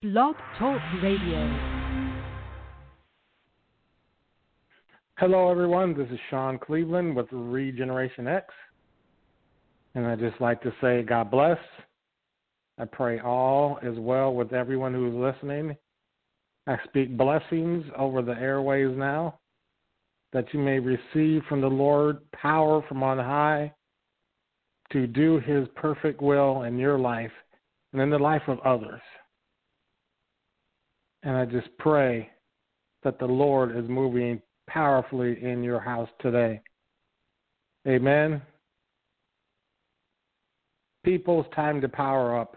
Blog Talk Radio. Hello, everyone. This is Sean Cleveland with Regeneration X. And I'd just like to say, God bless. I pray all is well with everyone who is listening. I speak blessings over the airways now, that you may receive from the Lord power from on high to do his perfect will in your life and in the life of others. And I just pray that the Lord is moving powerfully in your house today. Amen. People's time to power up.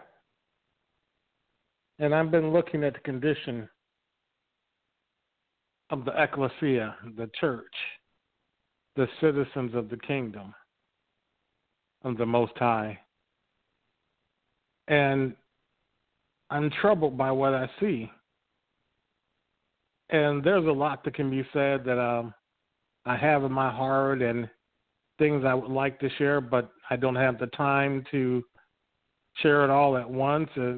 And I've been looking at the condition of the ecclesia, the church, the citizens of the kingdom of the Most High. And I'm troubled by what I see and there's a lot that can be said that um, I have in my heart and things I would like to share, but I don't have the time to share it all at once. Uh,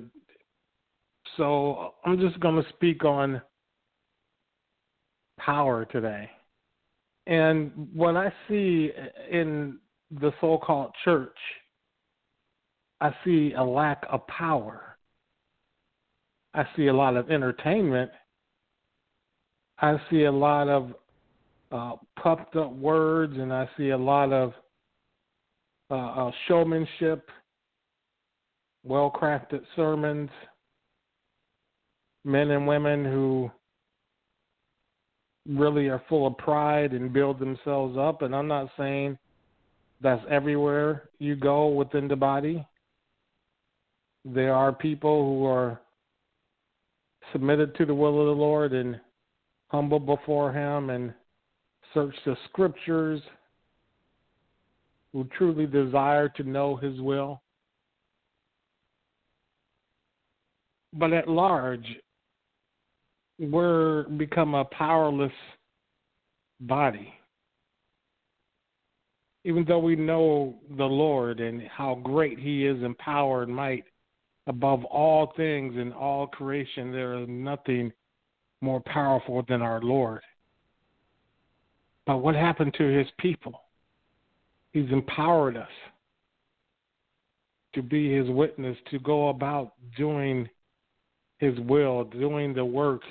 so I'm just going to speak on power today. And what I see in the so called church, I see a lack of power. I see a lot of entertainment I see a lot of uh, puffed up words, and I see a lot of uh, uh, showmanship, well crafted sermons, men and women who really are full of pride and build themselves up. And I'm not saying that's everywhere you go within the body. There are people who are submitted to the will of the Lord and humble before Him and search the scriptures, who truly desire to know His will. But at large, we're become a powerless body. Even though we know the Lord and how great He is in power and might above all things in all creation, there is nothing more powerful than our Lord. But what happened to his people? He's empowered us to be his witness, to go about doing his will, doing the work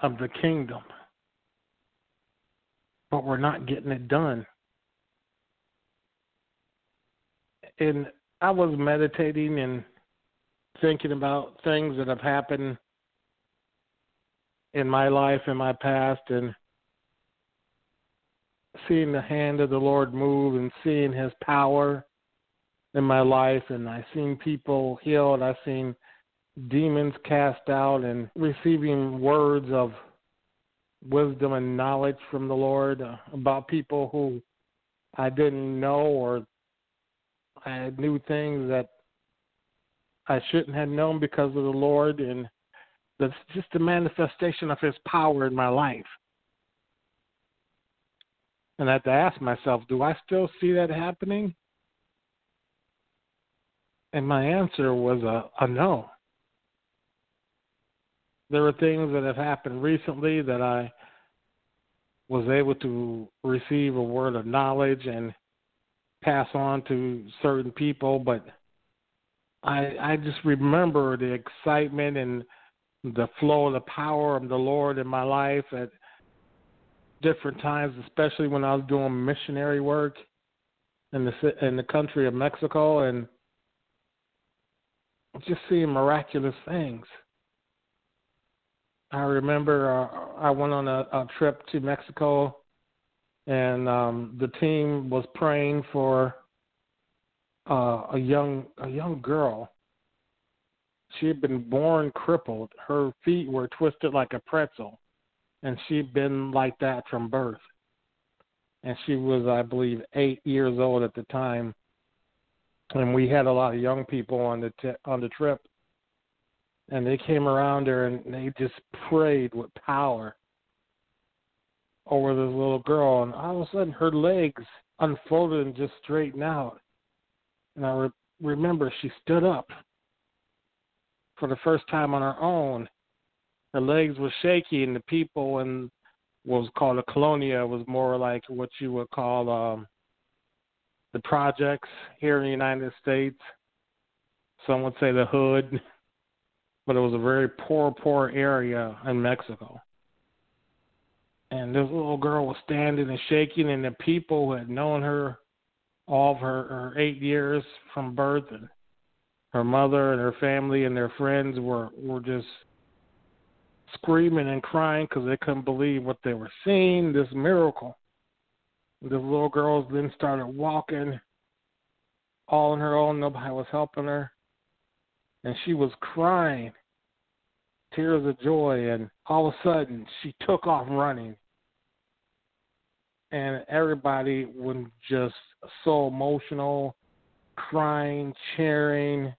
of the kingdom. But we're not getting it done. And I was meditating and thinking about things that have happened in my life in my past and seeing the hand of the Lord move and seeing his power in my life and I've seen people healed, I've seen demons cast out and receiving words of wisdom and knowledge from the Lord uh, about people who I didn't know or I knew things that I shouldn't have known because of the Lord and that's just a manifestation of his power in my life. And I had to ask myself, do I still see that happening? And my answer was a, a no. There were things that have happened recently that I was able to receive a word of knowledge and pass on to certain people, but I I just remember the excitement and the flow of the power of the Lord in my life at different times, especially when I was doing missionary work in the in the country of Mexico and just seeing miraculous things. I remember uh, I went on a, a trip to Mexico, and um, the team was praying for uh, a young a young girl she had been born crippled. Her feet were twisted like a pretzel, and she'd been like that from birth. And she was, I believe, eight years old at the time. And we had a lot of young people on the t- on the trip, and they came around her and they just prayed with power over this little girl. And all of a sudden, her legs unfolded and just straightened out. And I re- remember she stood up for the first time on her own. Her legs were shaky, and the people in what was called a colonia was more like what you would call um, the projects here in the United States. Some would say the hood, but it was a very poor, poor area in Mexico. And this little girl was standing and shaking, and the people who had known her all of her, her eight years from birth, and her mother and her family and their friends were were just screaming and crying because they couldn't believe what they were seeing. This miracle. The little girl then started walking all on her own. Nobody was helping her, and she was crying tears of joy. And all of a sudden, she took off running, and everybody was just so emotional, crying, cheering,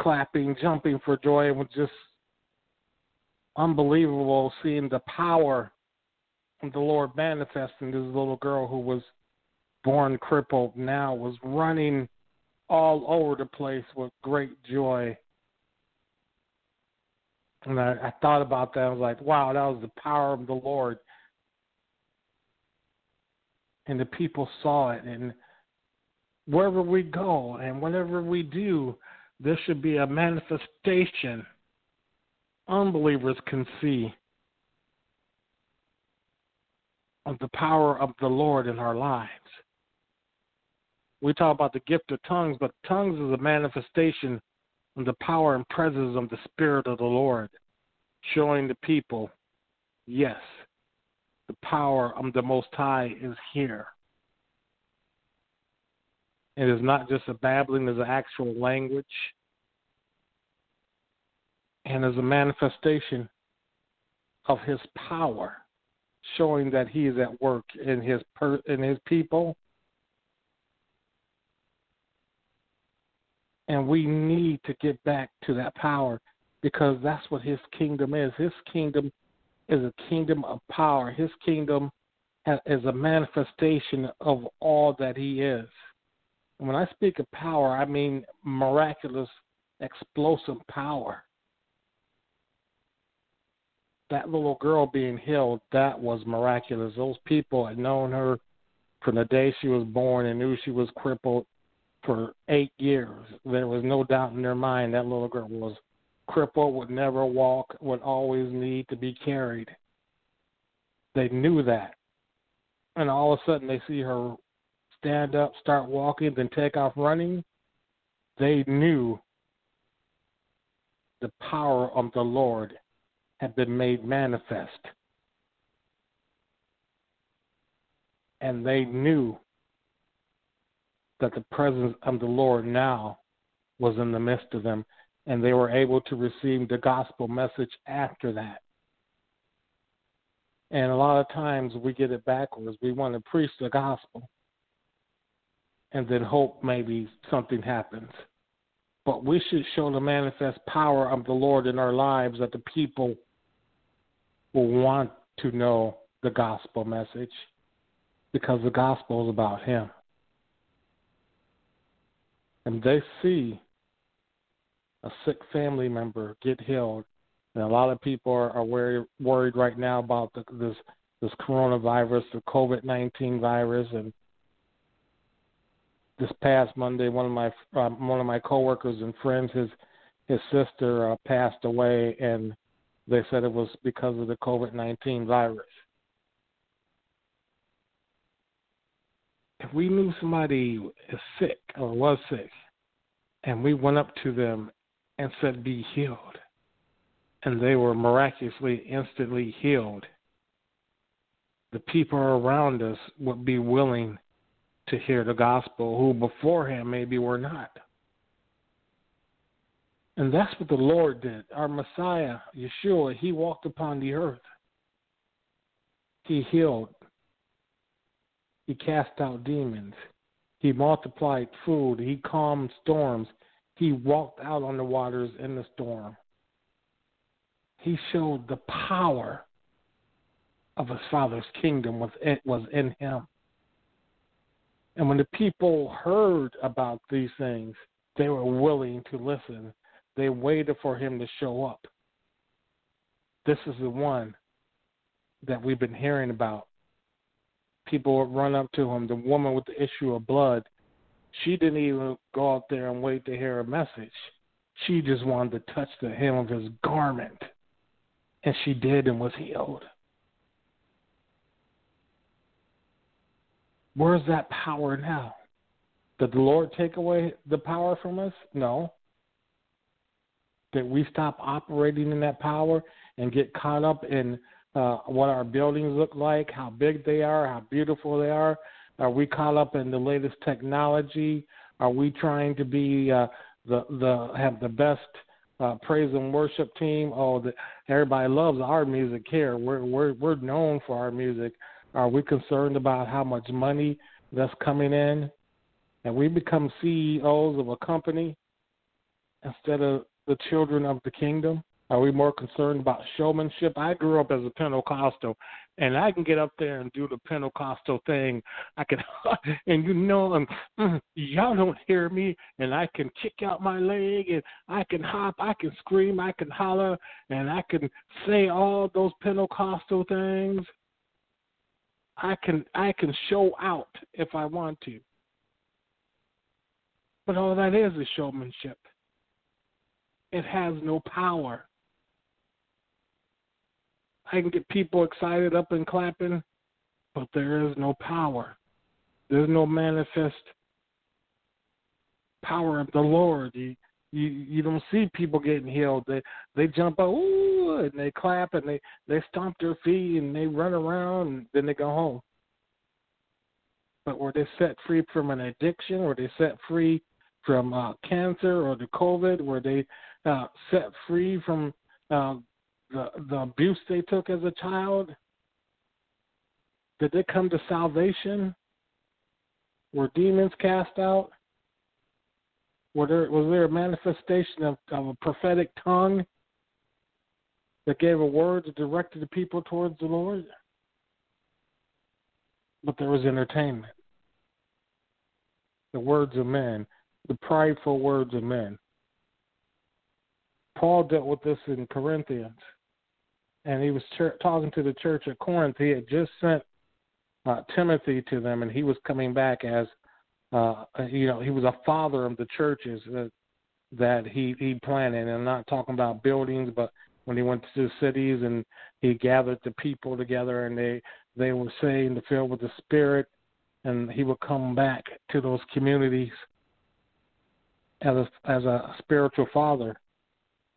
clapping, jumping for joy. It was just unbelievable seeing the power of the Lord manifesting. This little girl who was born crippled now was running all over the place with great joy. And I, I thought about that. I was like, wow, that was the power of the Lord. And the people saw it. And wherever we go and whatever we do, this should be a manifestation unbelievers can see of the power of the Lord in our lives. We talk about the gift of tongues, but tongues is a manifestation of the power and presence of the Spirit of the Lord, showing the people, yes, the power of the Most High is here. It is not just a babbling, it's an actual language and as a manifestation of his power, showing that he is at work in his per, in his people. And we need to get back to that power because that's what his kingdom is. His kingdom is a kingdom of power. His kingdom is a manifestation of all that he is. When I speak of power, I mean miraculous, explosive power that little girl being healed, that was miraculous. Those people had known her from the day she was born and knew she was crippled for eight years. There was no doubt in their mind that little girl was crippled, would never walk, would always need to be carried. They knew that. And all of a sudden they see her stand up, start walking, then take off running. They knew the power of the Lord had been made manifest. And they knew that the presence of the Lord now was in the midst of them, and they were able to receive the gospel message after that. And a lot of times we get it backwards. We want to preach the gospel and then hope maybe something happens. But we should show the manifest power of the Lord in our lives that the people will want to know the gospel message because the gospel is about Him. And they see a sick family member get healed. And a lot of people are, are worried, worried right now about the, this this coronavirus, the COVID nineteen virus, and this past Monday, one of my uh, one of my coworkers and friends, his his sister uh, passed away, and they said it was because of the COVID 19 virus. If we knew somebody is sick or was sick, and we went up to them and said, Be healed, and they were miraculously, instantly healed, the people around us would be willing to hear the gospel who beforehand maybe were not. And that's what the Lord did. Our Messiah, Yeshua, he walked upon the earth. He healed. He cast out demons. He multiplied food. He calmed storms. He walked out on the waters in the storm. He showed the power of his Father's kingdom was was in him. And when the people heard about these things, they were willing to listen They waited for him to show up. This is the one that we've been hearing about. People would run up to him. The woman with the issue of blood, she didn't even go out there and wait to hear a message. She just wanted to touch the hem of his garment. And she did and was healed. Where's that power now? Did the Lord take away the power from us? No. Did we stop operating in that power and get caught up in uh, what our buildings look like, how big they are, how beautiful they are? Are we caught up in the latest technology? Are we trying to be uh, the the have the best uh, praise and worship team? Oh, the, everybody loves our music here. We're we're we're known for our music. Are we concerned about how much money that's coming in? And we become CEOs of a company instead of the children of the kingdom? Are we more concerned about showmanship? I grew up as a Pentecostal, and I can get up there and do the Pentecostal thing. I can, and you know, um, mm, y'all don't hear me, and I can kick out my leg, and I can hop, I can scream, I can holler, and I can say all those Pentecostal things. I can, I can show out if I want to. But all that is is showmanship. It has no power. I can get people excited up and clapping, but there is no power. There's no manifest power of the Lord. You you you don't see people getting healed. They they jump up ooh and they clap and they they stomp their feet and they run around and then they go home. But were they set free from an addiction? Were they set free from uh, cancer or the COVID? Were they uh, set free from uh, the the abuse they took as a child? Did they come to salvation? Were demons cast out? Were there, was there a manifestation of, of a prophetic tongue that gave a word that directed the people towards the Lord? But there was entertainment. The words of men the prideful words of men. Paul dealt with this in Corinthians, and he was talking to the church at Corinth. He had just sent uh, Timothy to them, and he was coming back as, uh, you know, he was a father of the churches that that he he planted. And I'm not talking about buildings, but when he went to the cities and he gathered the people together, and they they were saying to fill with the Spirit, and he would come back to those communities as a, as a spiritual father.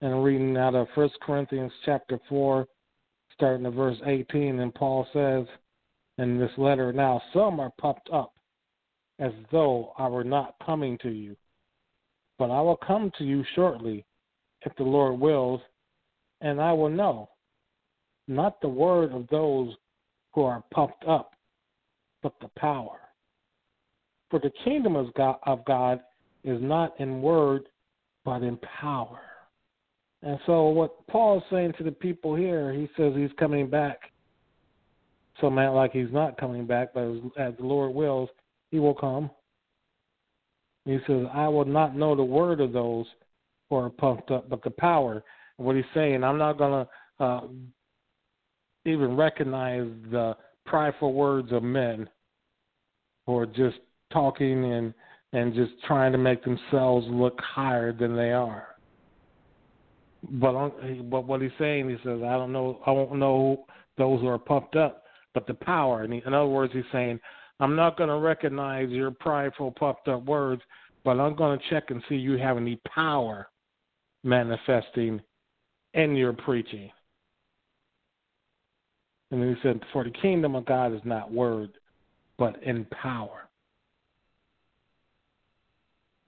And reading out of First Corinthians chapter four, starting at verse eighteen, and Paul says in this letter, now some are puffed up as though I were not coming to you. But I will come to you shortly, if the Lord wills, and I will know, not the word of those who are puffed up, but the power. For the kingdom of God, is not in word, but in power. And so, what Paul is saying to the people here, he says he's coming back. So, man, like he's not coming back, but as, as the Lord wills, he will come. He says, I will not know the word of those who are pumped up, but the power. What he's saying, I'm not going to uh, even recognize the prideful words of men who are just talking and and just trying to make themselves look higher than they are. But but what he's saying, he says, I don't know, I won't know those who are pumped up, but the power. And he, in other words, he's saying, I'm not going to recognize your prideful, puffed up words, but I'm going to check and see you have any power manifesting in your preaching. And he said, For the kingdom of God is not word, but in power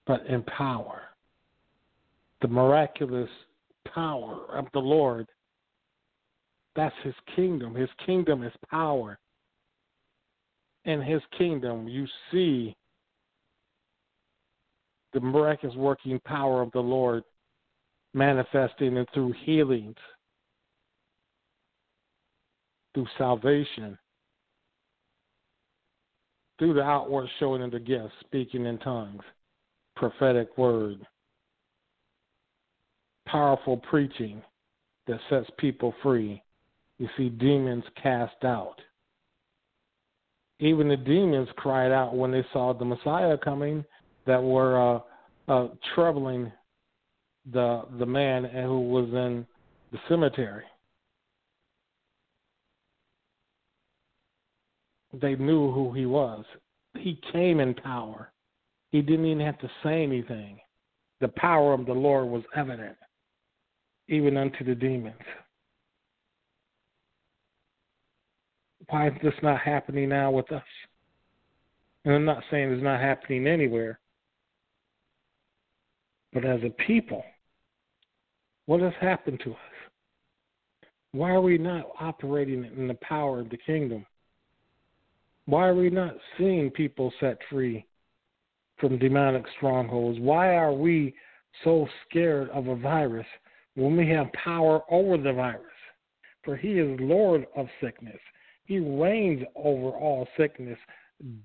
but in power. The miraculous power of the Lord. That's his kingdom. His kingdom is power. In his kingdom, you see the miraculous working power of the Lord manifesting and through healings, through salvation, through the outward showing of the gifts, speaking in tongues prophetic word. powerful preaching that sets people free. You see demons cast out. Even the demons cried out when they saw the Messiah coming that were uh, uh, troubling the the man who was in the cemetery. They knew who he was. He came in power. He didn't even have to say anything. The power of the Lord was evident, even unto the demons. Why is this not happening now with us? And I'm not saying it's not happening anywhere, but as a people, what has happened to us? Why are we not operating in the power of the kingdom? Why are we not seeing people set free from demonic strongholds? Why are we so scared of a virus when we have power over the virus? For he is Lord of sickness. He reigns over all sickness,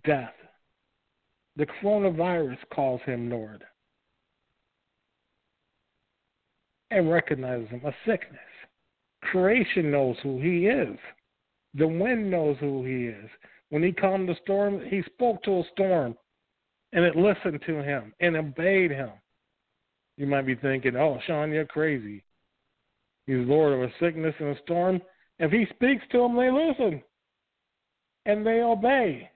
death. The coronavirus calls him Lord and recognizes him a sickness. Creation knows who he is. The wind knows who he is. When he calmed the storm, he spoke to a storm and it listened to him and obeyed him. You might be thinking, oh, Sean, you're crazy. He's Lord of a sickness and a storm. If he speaks to them, they listen and they obey.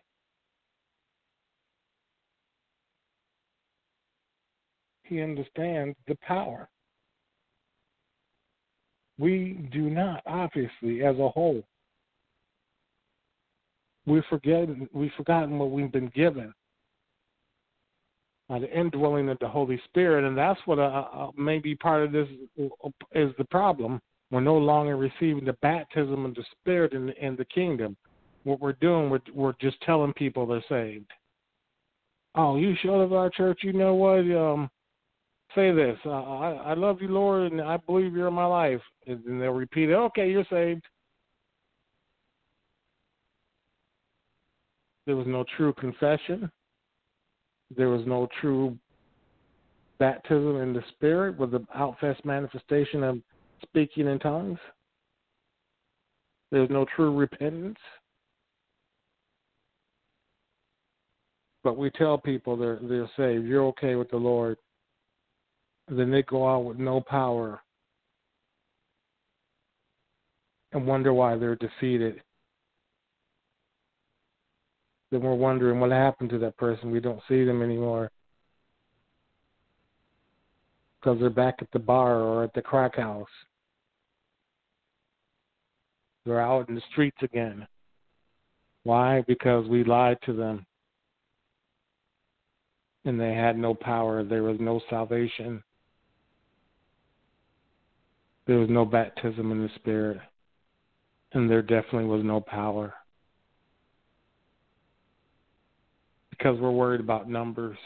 He understands the power. We do not, obviously, as a whole. We've forgotten, we've forgotten what we've been given by the indwelling of the Holy Spirit, and that's what uh, uh, maybe part of this is the problem. We're no longer receiving the baptism of the Spirit in, in the kingdom. What we're doing, we're, we're just telling people they're saved. Oh, you showed up at our church. You know what? Um, say this. Uh, I, I love you, Lord, and I believe you're in my life. And then they'll repeat it. Okay, you're saved. There was no true confession. There was no true baptism in the Spirit with the outfest manifestation of speaking in tongues. There was no true repentance. But we tell people they're they're saved. You're okay with the Lord then they go out with no power and wonder why they're defeated. Then we're wondering what happened to that person. We don't see them anymore because they're back at the bar or at the crack house. They're out in the streets again. Why? Because we lied to them. And they had no power. There was no salvation. There was no baptism in the Spirit, and there definitely was no power. Because we're worried about numbers.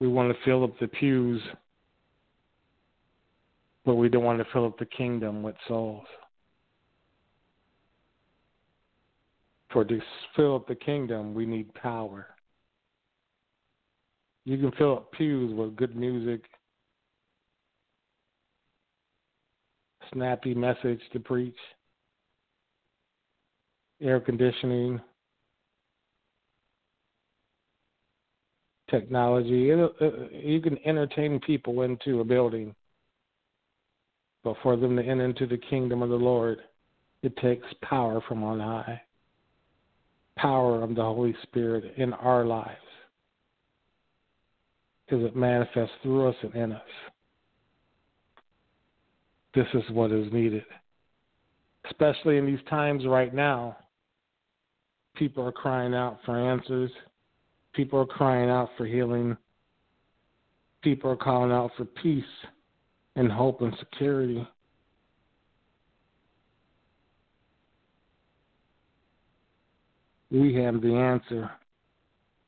We want to fill up the pews, but we don't want to fill up the kingdom with souls. For to fill up the kingdom, we need power. You can fill up pews with good music snappy message to preach, air conditioning, technology. It, uh, you can entertain people into a building, but for them to enter into the kingdom of the Lord, it takes power from on high, power of the Holy Spirit in our lives, because it manifests through us and in us this is what is needed. Especially in these times right now, people are crying out for answers. People are crying out for healing. People are calling out for peace and hope and security. We have the answer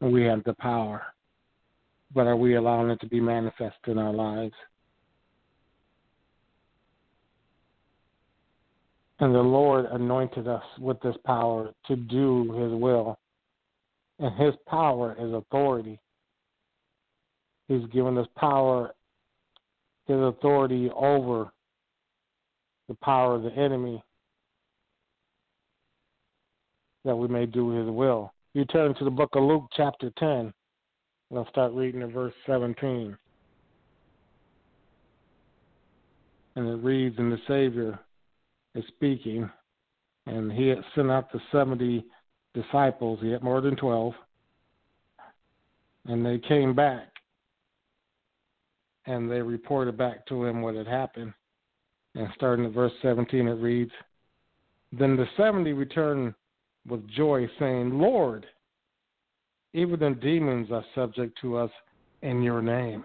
and we have the power. But are we allowing it to be manifest in our lives? And the Lord anointed us with this power to do His will. And His power is authority. He's given us power his authority over the power of the enemy that we may do his will. You turn to the book of Luke, chapter 10, and I'll start reading at verse 17. And it reads, And the Savior is speaking, and he had sent out the 70 disciples. He had more than 12. And they came back, and they reported back to him what had happened. And starting at verse 17, it reads, Then the 70 returned with joy, saying, Lord, even the demons are subject to us in your name.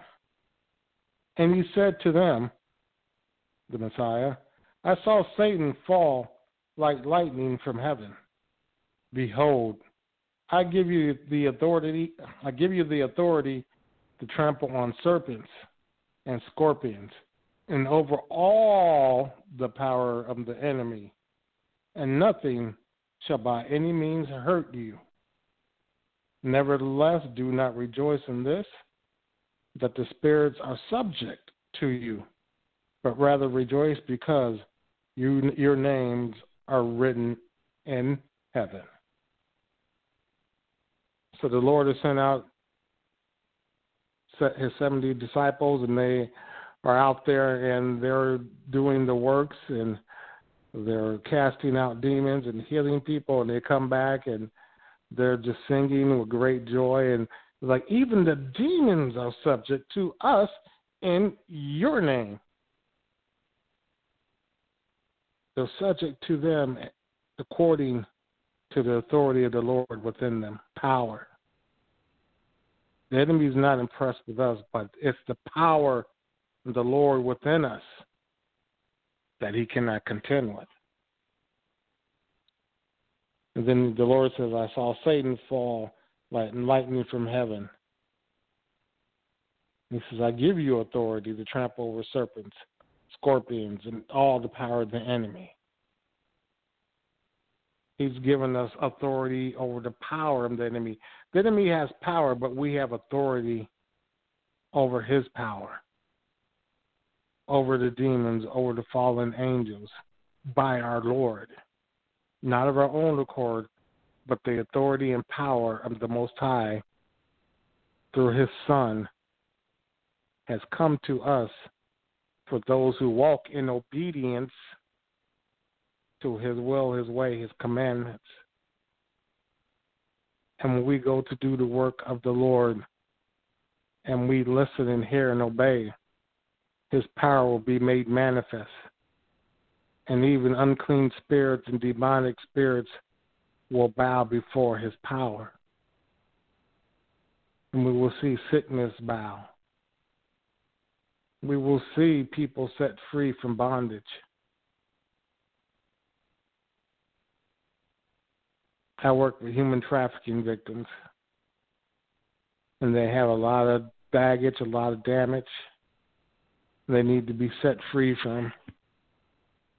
And he said to them, the Messiah, I saw Satan fall like lightning from heaven. Behold, I give you the authority I give you the authority to trample on serpents and scorpions and over all the power of the enemy, and nothing shall by any means hurt you. Nevertheless, do not rejoice in this, that the spirits are subject to you, but rather rejoice because you, your names are written in heaven. So the Lord has sent out his 70 disciples, and they are out there and they're doing the works and they're casting out demons and healing people, and they come back and they're just singing with great joy. And like, even the demons are subject to us in your name. They're subject to them according to the authority of the Lord within them, power. The enemy is not impressed with us, but it's the power of the Lord within us that he cannot contend with. And then the Lord says, I saw Satan fall like lightning from heaven. He says, I give you authority to trample over serpents, scorpions, and all the power of the enemy. He's given us authority over the power of the enemy. The enemy has power, but we have authority over his power over the demons, over the fallen angels by our Lord, not of our own accord, but the authority and power of the Most High through His Son has come to us for those who walk in obedience to His will, His way, His commandments. And when we go to do the work of the Lord and we listen and hear and obey, his power will be made manifest. And even unclean spirits and demonic spirits will bow before his power. And we will see sickness bow. We will see people set free from bondage. I work with human trafficking victims, and they have a lot of baggage, a lot of damage they need to be set free from.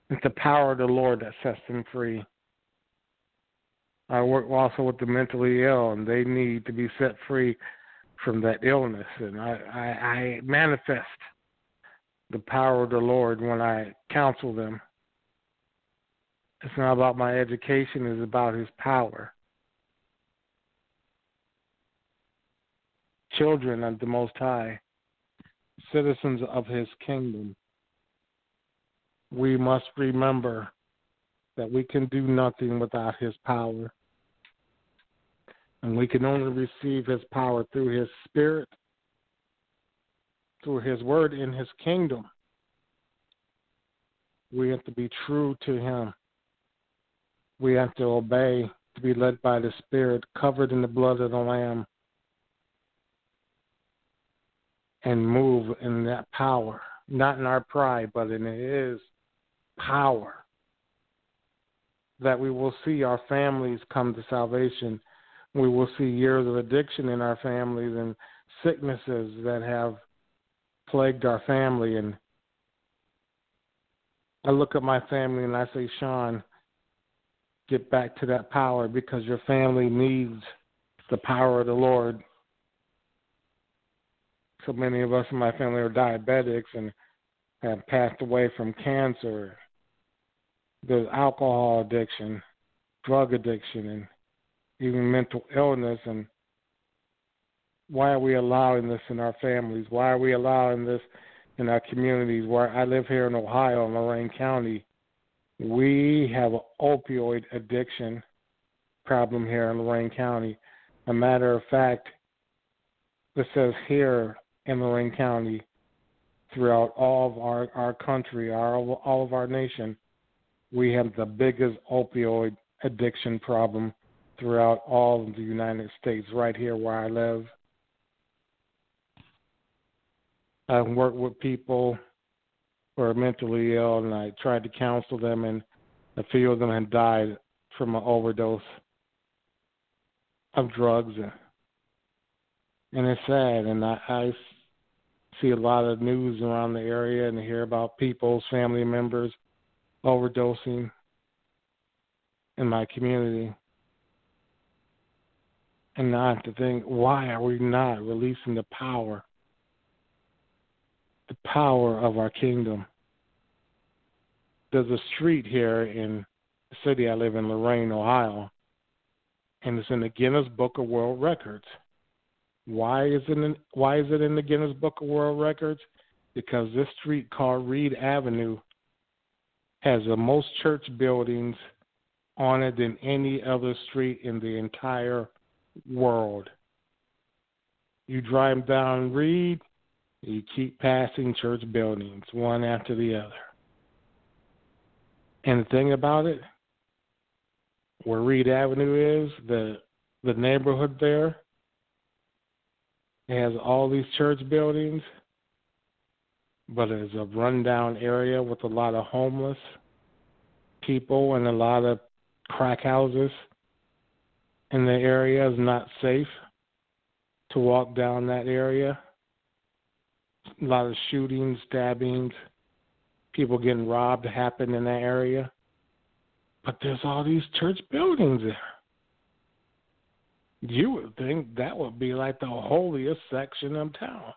It's the power of the Lord that sets them free. I work also with the mentally ill, and they need to be set free from that illness. And I, I, I manifest the power of the Lord when I counsel them. It's not about my education, it's about His power. Children of the Most High citizens of his kingdom, we must remember that we can do nothing without his power. And we can only receive his power through his spirit, through his word in his kingdom. We have to be true to him. We have to obey, to be led by the Spirit, covered in the blood of the Lamb and move in that power, not in our pride, but in His power. That we will see our families come to salvation. We will see years of addiction in our families and sicknesses that have plagued our family. And I look at my family and I say, Sean, get back to that power because your family needs the power of the Lord so many of us in my family are diabetics, and have passed away from cancer. There's alcohol addiction, drug addiction, and even mental illness. And why are we allowing this in our families? Why are we allowing this in our communities? Where I live here in Ohio, in Lorain County, we have an opioid addiction problem here in Lorain County. A matter of fact, it says here in Lorain County, throughout all of our, our country, our, all of our nation, we have the biggest opioid addiction problem throughout all of the United States, right here where I live. I've worked with people who are mentally ill, and I tried to counsel them, and a few of them had died from an overdose of drugs. And it's sad, and I, I see a lot of news around the area and hear about people's family members overdosing in my community. And not to think, why are we not releasing the power, the power of our kingdom? There's a street here in the city I live in, Lorain, Ohio, and it's in the Guinness Book of World Records. Why is it in, why is it in the Guinness Book of World Records? Because this street called Reid Avenue has the most church buildings on it than any other street in the entire world. You drive down Reid, you keep passing church buildings one after the other. And the thing about it, where Reid Avenue is, the the neighborhood there, it has all these church buildings, but it's a rundown area with a lot of homeless people and a lot of crack houses in the area is not safe to walk down that area. A lot of shootings, stabbings, people getting robbed happen in that area. But there's all these church buildings there. You would think that would be like the holiest section of town.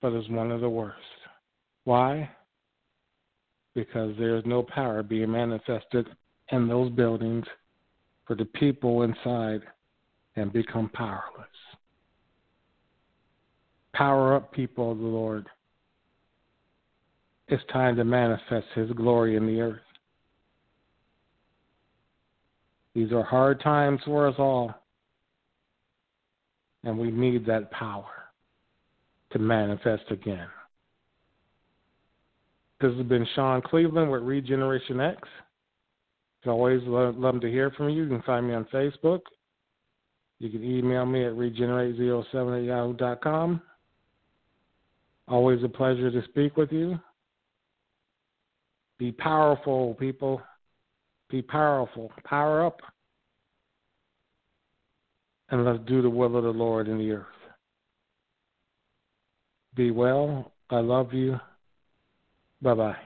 But is one of the worst. Why? Because there's no power being manifested in those buildings for the people inside and become powerless. Power up, people of the Lord. It's time to manifest His glory in the earth. These are hard times for us all, and we need that power to manifest again. This has been Sean Cleveland with Regeneration X. As always, love, love to hear from you. You can find me on Facebook. You can email me at regenerate07 at yahoo.com. Always a pleasure to speak with you. Be powerful, people. Be powerful. Power up. And let's do the will of the Lord in the earth. Be well. I love you. Bye bye.